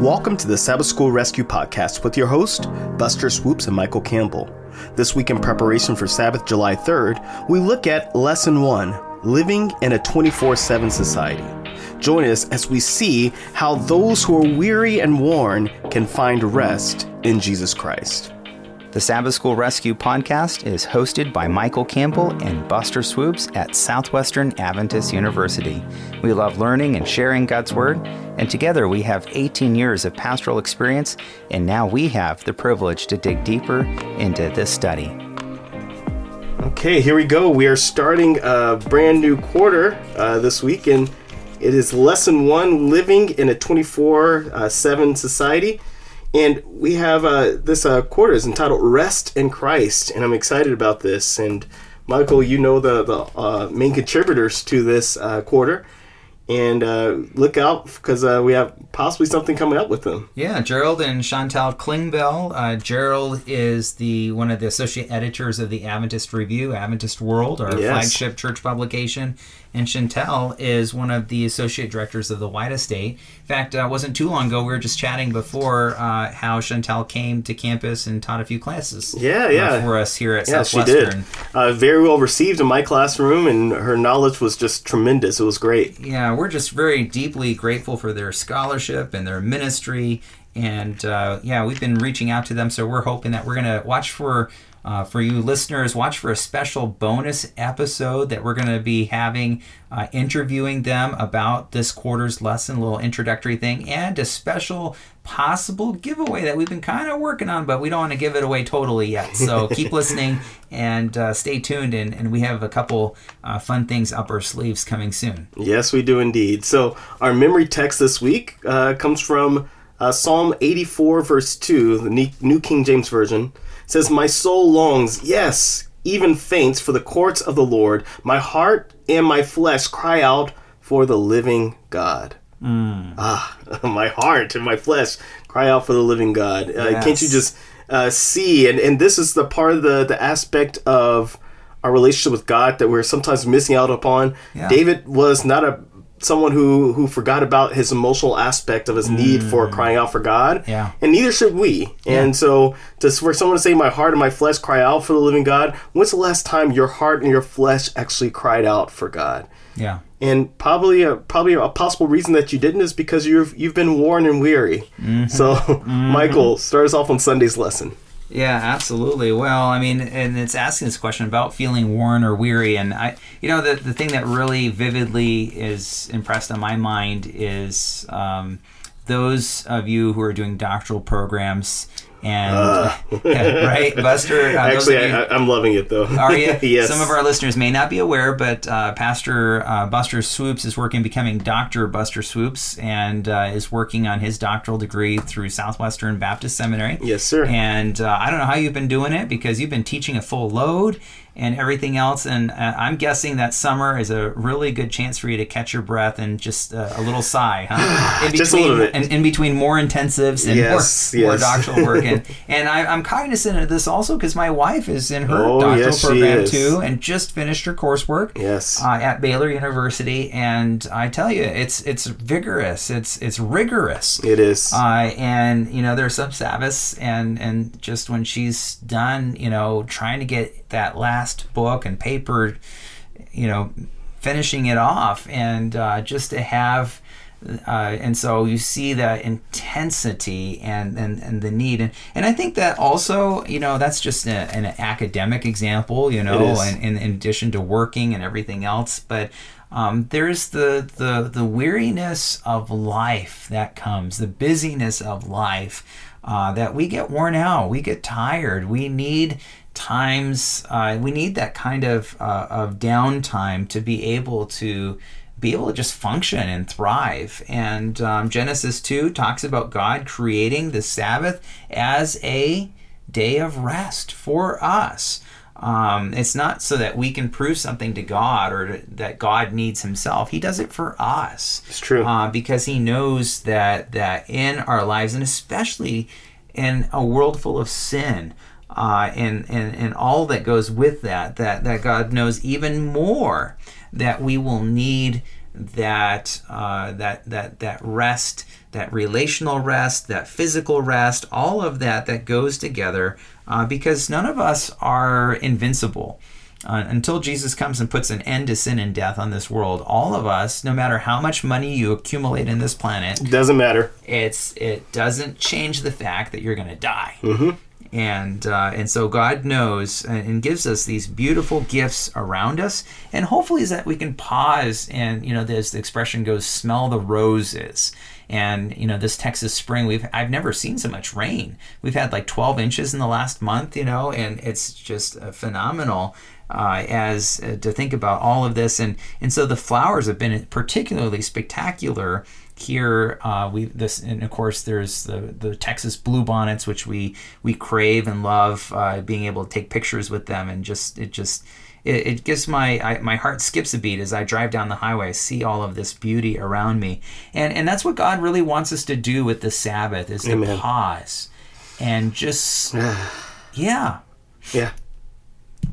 Welcome to the Sabbath School Rescue Podcast with your host, Buster Swoopes and Michael Campbell. This week, in preparation for Sabbath, July 3rd, we look at Lesson 1 Living in a 24 7 Society. Join us as we see how those who are weary and worn can find rest in Jesus Christ. The Sabbath School Rescue podcast is hosted by Michael Campbell and Buster Swoopes at Southwestern Adventist University. We love learning and sharing God's Word, and together we have 18 years of pastoral experience, and now we have the privilege to dig deeper into this study. Okay, here we go. We are starting a brand new quarter uh, this week, and it is Lesson 1 Living in a 24 uh, 7 Society. And we have uh, this uh, quarter is entitled "Rest in Christ," and I'm excited about this. And Michael, you know the the uh, main contributors to this uh, quarter, and uh, look out because uh, we have possibly something coming up with them. Yeah, Gerald and Chantal Klingbeil. Uh, Gerald is the one of the associate editors of the Adventist Review, Adventist World, our Yes. flagship church publication, and Chantal is one of the associate directors of the White Estate. In fact, uh, wasn't too long ago we were just chatting before uh, how Chantal came to campus and taught a few classes. Yeah, uh, yeah. for us here at Yeah, she Southwestern. did. Uh, very well received in my classroom, and her knowledge was just tremendous. It was great. yeah, we're just very deeply grateful for their scholarship and their ministry. And uh, yeah, we've been reaching out to them, so we're hoping that we're gonna watch for. Uh, for you listeners, watch for a special bonus episode that we're going to be having, uh, interviewing them about this quarter's lesson, a little introductory thing, and a special possible giveaway that we've been kind of working on, but we don't want to give it away totally yet. So keep listening and uh, stay tuned, and, and we have a couple uh, fun things up our sleeves coming soon. Yes, we do indeed. So, our memory text this week uh, comes from uh, Psalm 84, verse 2, the New King James Version. Says, My soul longs, yes, even faints for the courts of the Lord. My heart and my flesh cry out for the living God. Ah, my heart and my flesh cry out for the living God. Uh, Can't you just uh, see? And, and this is the part of the, the aspect of our relationship with God that we're sometimes missing out upon. Yeah. David was not a someone who who forgot about his emotional aspect of his need for crying out for God. Mm. Yeah. And neither should we. And so to for someone to say my heart and my flesh cry out for the living God, when's the last time your heart and your flesh actually cried out for God? Yeah. and probably a probably a possible reason that you didn't is because you've you've been worn and weary. So, Michael, start us off on Sunday's lesson. Yeah, absolutely. Well, I mean, and it's asking this question about feeling worn or weary, and I, you know, the the thing that really vividly is impressed on my mind is um, those of you who are doing doctoral programs, and yeah, right, Buster. Uh, Actually, you- I, I'm loving it though. Are you? yes. Some of our listeners may not be aware, but uh, Pastor uh, Buster Swoopes is working becoming Doctor Buster Swoopes and uh, is working on his doctoral degree through Southwestern Baptist Seminary. Yes, sir. And uh, I don't know how you've been doing it because you've been teaching a full load and everything else. And uh, I'm guessing that summer is a really good chance for you to catch your breath and just uh, a little sigh, huh? In Just a between, little bit. In, in between more intensives and Yes, more, more doctoral work. And, and I, I'm cognizant of this also because my wife is in her Oh, doctoral yes, program too and just finished her coursework Yes. uh, at Baylor University. And I tell you, it's it's vigorous, it's it's rigorous. it is. Uh, and you know there's some Sabbaths and and just when she's done, you know, trying to get that last book and paper, you know, finishing it off, and uh, just to have. Uh, and so you see that intensity and, and, and the need and, and I think that also you know that's just a, an academic example you know and, in, in addition to working and everything else but um, there's the, the the weariness of life that comes the busyness of life uh, that we get worn out we get tired we need times uh, we need that kind of uh, of downtime to be able to be able to just function and thrive and um, genesis 2 talks about god creating the sabbath as a day of rest for us um, it's not so that we can prove something to God or to, that God needs Himself. He does it for us. It's true. uh, because He knows that that in our lives, and especially in a world full of sin, uh, and, and and all that goes with that, that that God knows even more that we will need that uh, that that that rest, that relational rest, that physical rest, all of that that goes together, uh, because none of us are invincible. Uh, until Jesus comes and puts an end to sin and death on this world, all of us, no matter how much money you accumulate in this planet, Doesn't matter. it's it doesn't change the fact that you're going to die. And uh, and so God knows and gives us these beautiful gifts around us, and hopefully is that we can pause and you know, as the expression goes, smell the roses. And you know, this Texas spring, we've I've never seen so much rain. We've had like 12 inches in the last month, you know, and it's just uh, phenomenal uh, as uh, to think about all of this and and so the flowers have been particularly spectacular here uh, we this and of course there's the the Texas bluebonnets which we we crave and love uh, being able to take pictures with them and just it just it, it gives my I, my heart skips a beat as I drive down the highway. I see all of this beauty around me. And and that's what God really wants us to do with the Sabbath is to pause and just yeah. Yeah.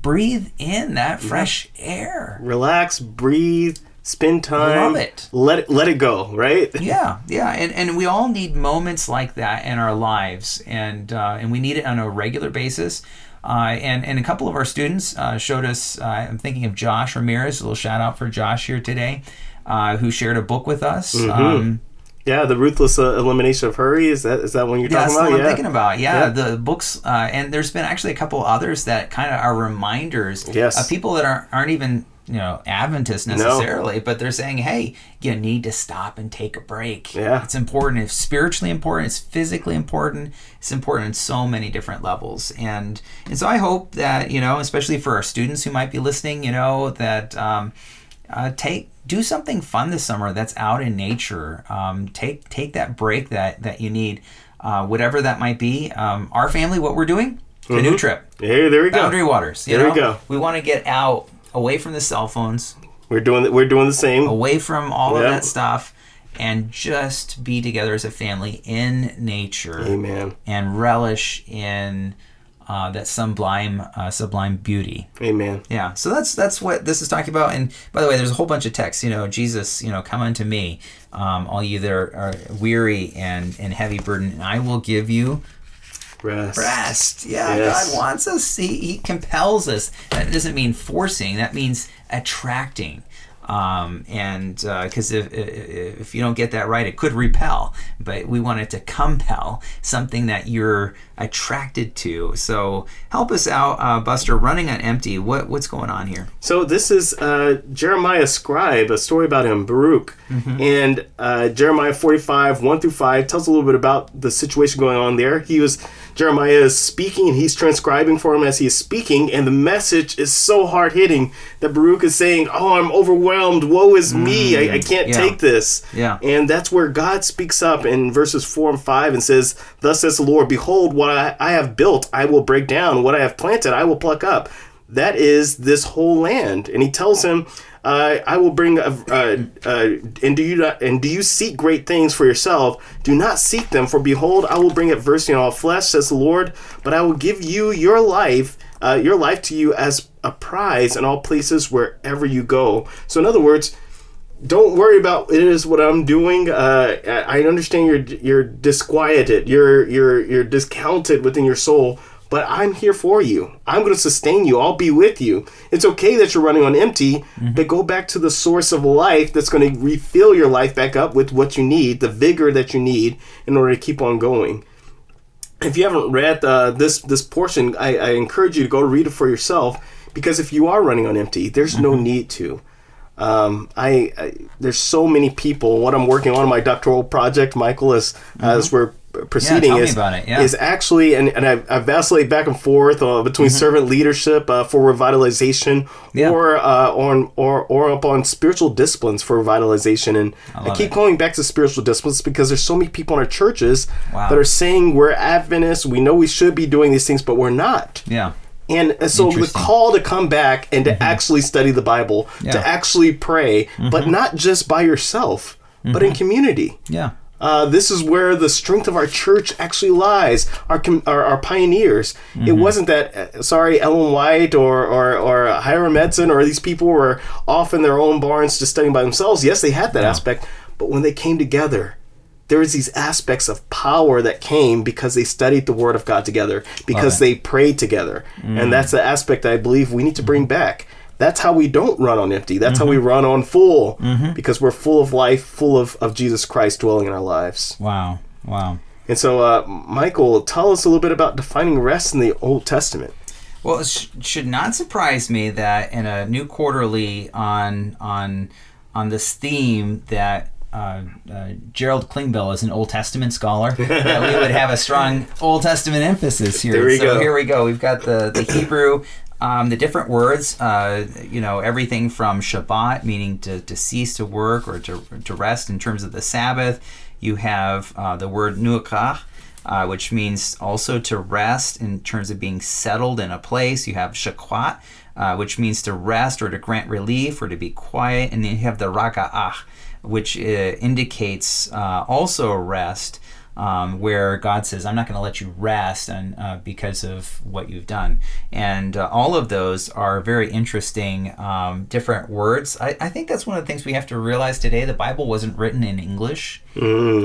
breathe in that fresh air. Relax, breathe, spend time. Love it. Let it let it go, right? Yeah, yeah, and, and we all need moments like that in our lives, and uh, and we need it on a regular basis. Uh, and and a couple of our students uh, showed us. Uh, I'm thinking of Josh Ramirez. A little shout out for Josh here today, uh, who shared a book with us. Mm-hmm. Um, Yeah, the ruthless uh, elimination of hurry is that is that one you're Yeah, that's talking the about? one I'm yeah. thinking about. Yeah, Yeah. the books, uh, and there's been actually a couple others that kind of are reminders Yes. of people that aren't, aren't even you know Adventists necessarily, but they're saying, hey, you need to stop and take a break. Yeah. it's important. It's spiritually important. It's physically important. It's important in so many different levels, and and so I hope that you know, especially for our students who might be listening, you know, that. Um, uh, take do something fun this summer that's out in nature. Um, take take that break that that you need, uh, whatever that might be. Um, our family, what we're doing, canoe trip, Hey, there we go. boundary waters. You Mm-hmm. There we go. We want to get out, away from the cell phones, We're doing the, we're doing the same. away from all of that stuff, and just be together as a family in nature Amen. and relish in uh, that sublime uh, sublime beauty. Amen. Yeah, so that's that's what this is talking about. And by the way, there's a whole bunch of texts. You know, Jesus, you know, come unto me, um, all you that are, are weary and and heavy burden, and I will give you Rest. Yeah, Yes. God wants us. He, he compels us. That doesn't mean forcing. That means attracting. Um, and because if, if if you don't get that right, it could repel. But we want it to compel something that you're attracted to. So help us out, uh, Buster. Running on empty. What what's going on here? So this is uh, Jeremiah scribe, a story about him, Baruch, and uh, Jeremiah 45 1 through 5 tells a little bit about the situation going on there. He was Jeremiah is speaking, and he's transcribing for him as he is speaking, and the message is so hard hitting that Baruch is saying, "Oh, I'm overwhelmed. Woe is me. I, I can't yeah. take this." Yeah. And that's where God speaks up in verses 4 and 5 and says, Thus says the Lord, Behold, what I, I have built, I will break down. What I have planted, I will pluck up. That is this whole land. And he tells him, uh, I will bring, a, uh, uh, and do you not, and do you seek great things for yourself? Do not seek them, for behold, I will bring adversity on all flesh, says the Lord. But I will give you your life, uh, your life to you as a prize in all places wherever you go. So, in other words, don't worry about it is what I'm doing. Uh, I I understand you're you're disquieted, you're you're you're discounted within your soul, but I'm here for you. I'm going to sustain you. I'll be with you. It's okay that you're running on empty, but go back to the source of life that's going to refill your life back up with what you need, the vigor that you need in order to keep on going if you haven't read uh, this this portion, I, I encourage you to go read it for yourself because if you are running on empty, there's no Mm-hmm. need to. Um, I, I there's so many people. What I'm working on my doctoral project, Michael, is as we're proceeding Mm-hmm. me is yeah. is actually and, and I, I vacillate back and forth uh, between servant leadership uh, for revitalization Mm-hmm. Yeah. or uh, on or or upon spiritual disciplines for revitalization and I, love keep it. going back to spiritual disciplines because there's so many people in our churches Wow. that are saying we're Adventists, we know we should be doing these things, but we're not. Yeah. And uh, so the Mm-hmm. call to come back and to actually study the Bible, Yeah. to actually pray, but not just by yourself, but in community. Yeah. Uh, this is where the strength of our church actually lies. Our com- our, our pioneers. It wasn't that uh, sorry Ellen White or or or Hiram Edson or these people were off in their own barns just studying by themselves. Yes, they had that aspect, but when they came together, there was these aspects of power that came because they studied the Word of God together, because they prayed together, and that's the aspect I believe we need to bring back. That's how we don't run on empty. That's how we run on full, because we're full of life, full of, of Jesus Christ dwelling in our lives. Wow. Wow. And so, uh, Michael, tell us a little bit about defining rest in the Old Testament. Well, it sh- should not surprise me that in a new quarterly on on on this theme that uh, uh, Gerald Klingbeil is an Old Testament scholar. that we would have a strong Old Testament emphasis here. There so go. here we go. We've got the the Hebrew. Um, the different words, uh, you know, everything from Shabbat, meaning to, to cease to work or to, to rest in terms of the Sabbath. You have uh, the word nuakah, uh, which means also to rest in terms of being settled in a place. You have shakwat, uh, which means to rest or to grant relief or to be quiet. And then you have the raga'ah, which uh, indicates uh, also rest. Um, where God says, "I'm not going to let you rest," and uh, because of what you've done, and uh, all of those are very interesting, um, different words. I, I think that's one of the things we have to realize today. The Bible wasn't written in English,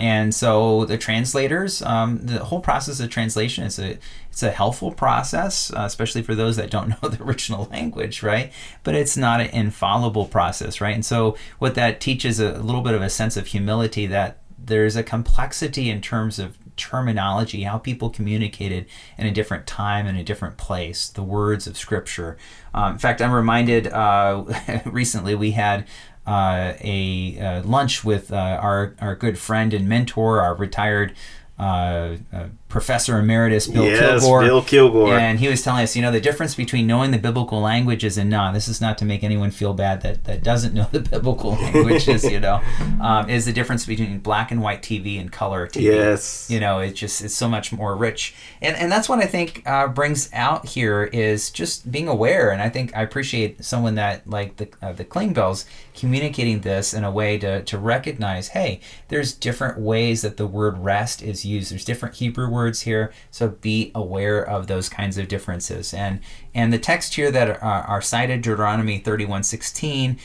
and so the translators, um, the whole process of translation is a it's a helpful process, uh, especially for those that don't know the original language, right? But it's not an infallible process, right? And so what that teaches a little bit of a sense of humility that there's a complexity in terms of terminology, how people communicated in a different time and a different place, the words of Scripture. Um, in fact, I'm reminded uh, recently we had uh, a uh, lunch with uh, our, our good friend and mentor, our retired uh, uh, Professor Emeritus Bill Yes, Kilgore. Bill Kilgore. And he was telling us, you know, the difference between knowing the biblical languages and not. This is not to make anyone feel bad that, that doesn't know the biblical languages, you know, um, is the difference between black and white TV and color TV. Yes. You know, it just it's so much more rich, and and that's what I think uh, brings out here is just being aware. And I think I appreciate someone that like the uh, the Klingbeils communicating this in a way to to recognize, hey, there's different ways that the word rest is used. There's different Hebrew words here, so be aware of those kinds of differences. And and the text here that are, are cited, Deuteronomy thirty one sixteen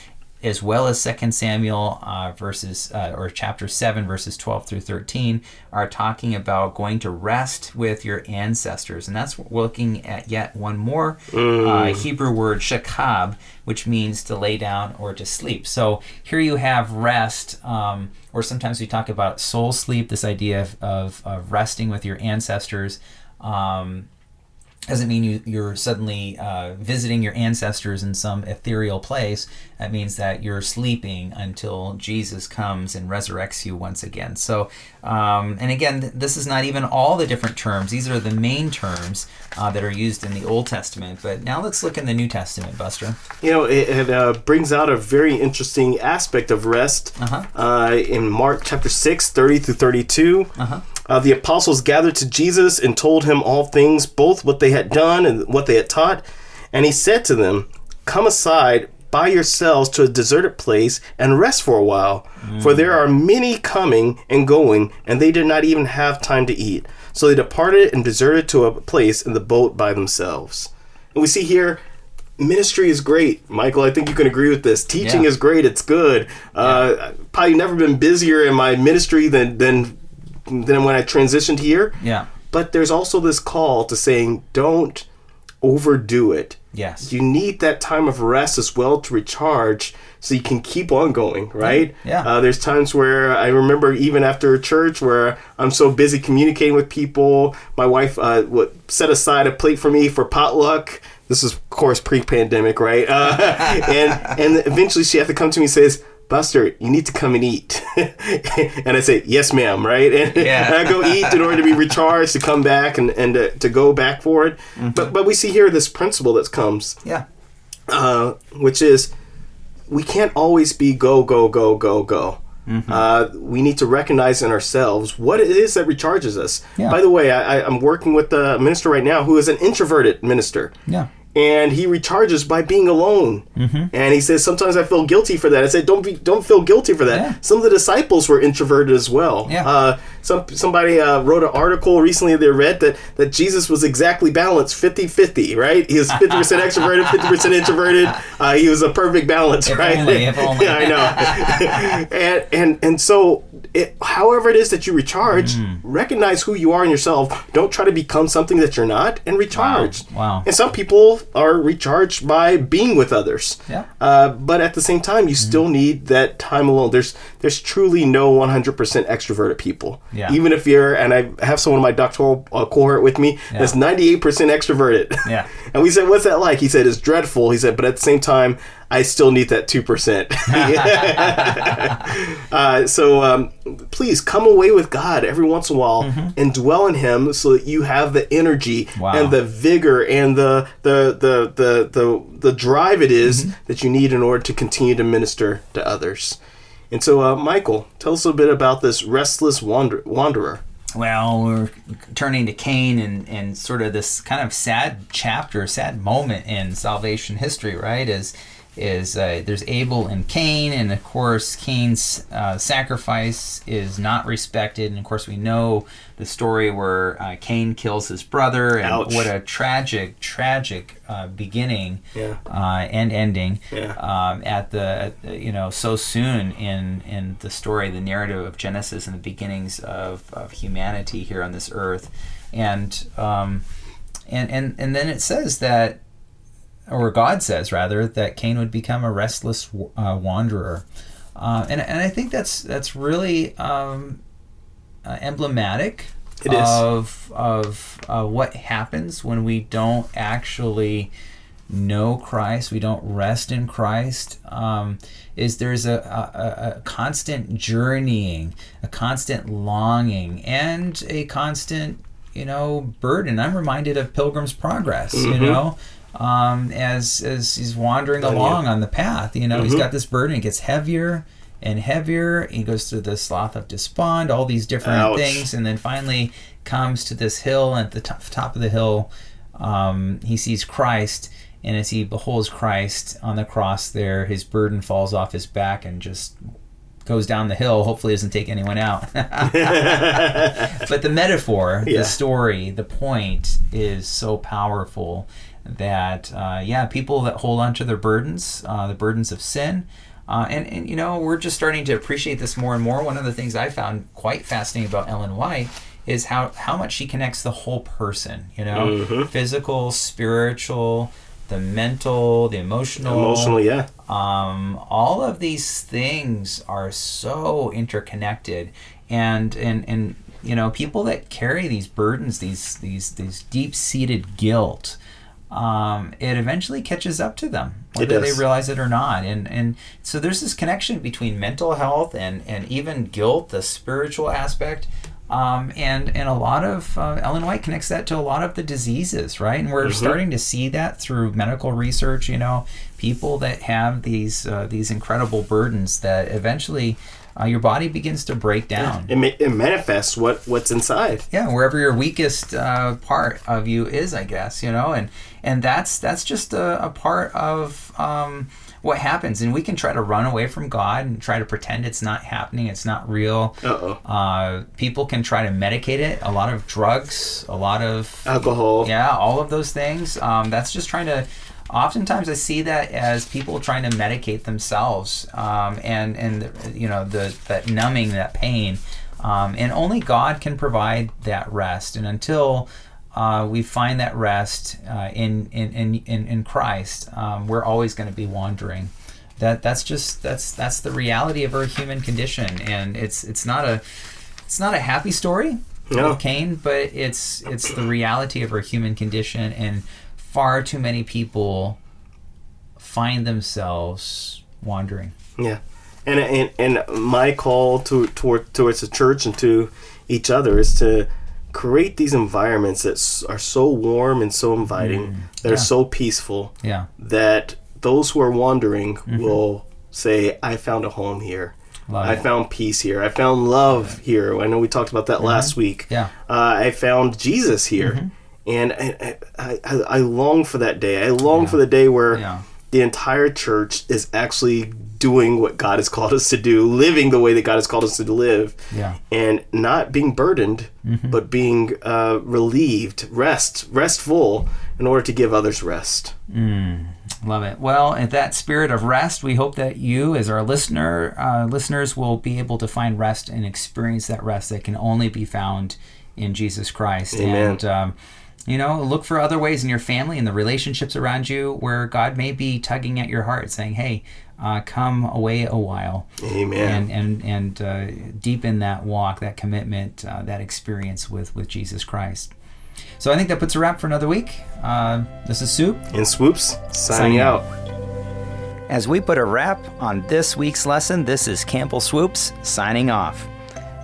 as well as 2 Samuel uh, verses uh, or chapter 7 verses 12 through 13 are talking about going to rest with your ancestors. And that's looking at yet one more uh, Hebrew word shakab which means to lay down or to sleep. So here you have rest um, or sometimes we talk about soul sleep this idea of, of, of resting with your ancestors um, doesn't mean you, you're suddenly uh, visiting your ancestors in some ethereal place. That means that you're sleeping until Jesus comes and resurrects you once again. So, um, and again, th- this is not even all the different terms. These are the main terms uh, that are used in the Old Testament. But now let's look in the New Testament, Buster. You know, it, it uh, brings out a very interesting aspect of rest Uh-huh. uh, in Mark chapter 6, 30 through 32. Uh-huh. Uh, the apostles gathered to Jesus and told him all things, both what they had done and what they had taught. And he said to them, Come aside by yourselves to a deserted place and rest for a while. For there are many coming and going, and they did not even have time to eat. So they departed and deserted to a place in the boat by themselves. And we see here, ministry is great. Michael, I think you can agree with this. Teaching Yeah. is great. It's good. Uh, Probably never been busier in my ministry than than than when I transitioned here. Yeah. But there's also this call to saying, don't overdo it. Yes. You need that time of rest as well to recharge so you can keep on going, right? Yeah. Uh, there's times where I remember even after church where I'm so busy communicating with people, my wife uh, would set aside a plate for me for potluck. This is, of course, pre-pandemic, right? Uh, and and eventually she had to come to me and says, Buster, you need to come and eat. and I say, yes, ma'am, right? And, Yeah. and I go eat in order to be recharged, to come back and, and to, to go back for it. But, but we see here this principle that comes, Yeah. uh, which is we can't always be go, go, go, go, go. Mm-hmm. Uh, we need to recognize in ourselves what it is that recharges us. Yeah. By the way, I, I- I'm working with a minister right now who is an introverted minister Yeah. and he recharges by being alone And he says, sometimes I feel guilty for that. I said, don't be, don't feel guilty for that. Yeah. Some of the disciples were introverted as well. Yeah. Uh, some somebody uh, wrote an article recently they read that that Jesus was exactly balanced 50-50, right? He was 50% extroverted, 50% introverted. Uh, he was a perfect balance, If right? only, only. yeah, I know. and and and so it, however it is that you recharge, Mm. recognize who you are in yourself. Don't try to become something that you're not and recharge. Wow. And some people are recharged by being with others. Yeah. Uh, but at the same time, you still need that time alone. There's there's truly no 100% extroverted people. Yeah. Even if you're, and I have someone in my doctoral uh, cohort with me that's 98% extroverted. Yeah. and we said, "What's that like?" He said, "It's dreadful." He said, "But at the same time, I still need that two percent." uh, so um, please come away with God every once in a while and dwell in Him, so that you have the energy Wow. and the vigor and the the the the the, the drive it is that you need in order to continue to minister to others. And so, uh, Michael, tell us a bit about this restless wander- wanderer. Well, we're turning to Cain and, and sort of this kind of sad chapter, sad moment in salvation history, right? Is is uh, there's Abel and Cain, and of course Cain's uh, sacrifice is not respected, and of course we know the story where uh, Cain kills his brother, and Ouch. what a tragic, tragic uh, beginning Yeah. uh, and ending Yeah. um, at the at the- you know so soon in in the story the narrative of genesis and the beginnings of, of humanity here on this earth and um, and and and then it says that or god says rather that cain would become a restless uh, wanderer. Uh, and, and i think that's that's really um, uh, emblematic of of uh, what happens when we don't actually know Christ, we don't rest in Christ, um, is there's a, a, a constant journeying, a constant longing, and a constant, you know, burden. I'm reminded of Pilgrim's Progress, you know, um, as as he's wandering Oh, yeah. along on the path. You know, he's got this burden. It gets heavier and heavier. He goes through the sloth of despond, all these different Ouch. things, and then finally comes to this hill. And at the top, top of the hill, um, he sees Christ, and as he beholds Christ on the cross, there his burden falls off his back and just goes down the hill. Hopefully, doesn't take anyone out. but the metaphor, Yeah. the story, the point is so powerful that uh, yeah, people that hold on to their burdens, uh, the burdens of sin. Uh, and, and you know we're just starting to appreciate this more and more. One of the things I found quite fascinating about Ellen White is how how much she connects the whole person. You know, physical, spiritual, the mental, the emotional, Emotionally, yeah. um, all of these things are so interconnected. And and and you know people that carry these burdens these these these deep-seated guilt um, it eventually catches up to them whether they realize it or not. And and so there's this connection between mental health and and even guilt the spiritual aspect um, and and a lot of uh, Ellen White connects that to a lot of the diseases, right? And we're starting to see that through medical research. You know, people that have these uh, these incredible burdens that eventually uh, your body begins to break down. It, it manifests what what's inside. Yeah, wherever your weakest uh, part of you is, I guess you know, and and that's that's just a, a part of um, what happens. And we can try to run away from God and try to pretend it's not happening, it's not real. Uh-oh. Uh, people can try to medicate it. A lot of drugs, a lot of Alcohol. yeah, all of those things. Um, that's just trying to. Oftentimes, I see that as people trying to medicate themselves, um, and and you know the that numbing that pain, um, and only God can provide that rest. And until uh, we find that rest uh, in, in in in in Christ, um, we're always going to be wandering. That that's just that's that's the reality of our human condition, and it's it's not a it's not a happy story No. of Cain, but it's it's the reality of our human condition, and far too many people find themselves wandering. Yeah, and and and my call to toward towards the church and to each other is to create these environments that are so warm and so inviting, mm, that yeah. are so peaceful, Yeah, that those who are wandering mm-hmm. will say, "I found a home here." Love I it. found peace here. I found love here. I know we talked about that mm-hmm. last week. Yeah. Uh, I found Jesus here, mm-hmm. and I, I, I, I long for that day. I long for the day where Yeah. The entire church is actually doing what God has called us to do, living the way that God has called us to live, Yeah. and not being burdened, but being uh, relieved, rest, restful, in order to give others rest. Love it. Well, in that spirit of rest, we hope that you, as our listener, uh, listeners, will be able to find rest and experience that rest that can only be found in Jesus Christ. Amen. And um, you know, look for other ways in your family and the relationships around you where God may be tugging at your heart, saying, "Hey, uh, come away a while." Amen. And and and uh, deepen that walk, that commitment, uh, that experience with with Jesus Christ. So I think that puts a wrap for another week. Uh, this is Soup. And swoops, signing, Signing out. As we put a wrap on this week's lesson, this is Campbell Swoopes signing off.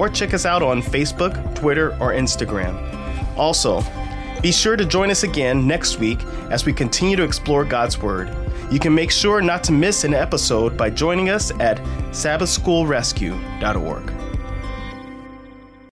or check us out on Facebook, Twitter, or Instagram. Also, be sure to join us again next week as we continue to explore God's Word. You can make sure not to miss an episode by joining us at sabbathschoolrescue.org.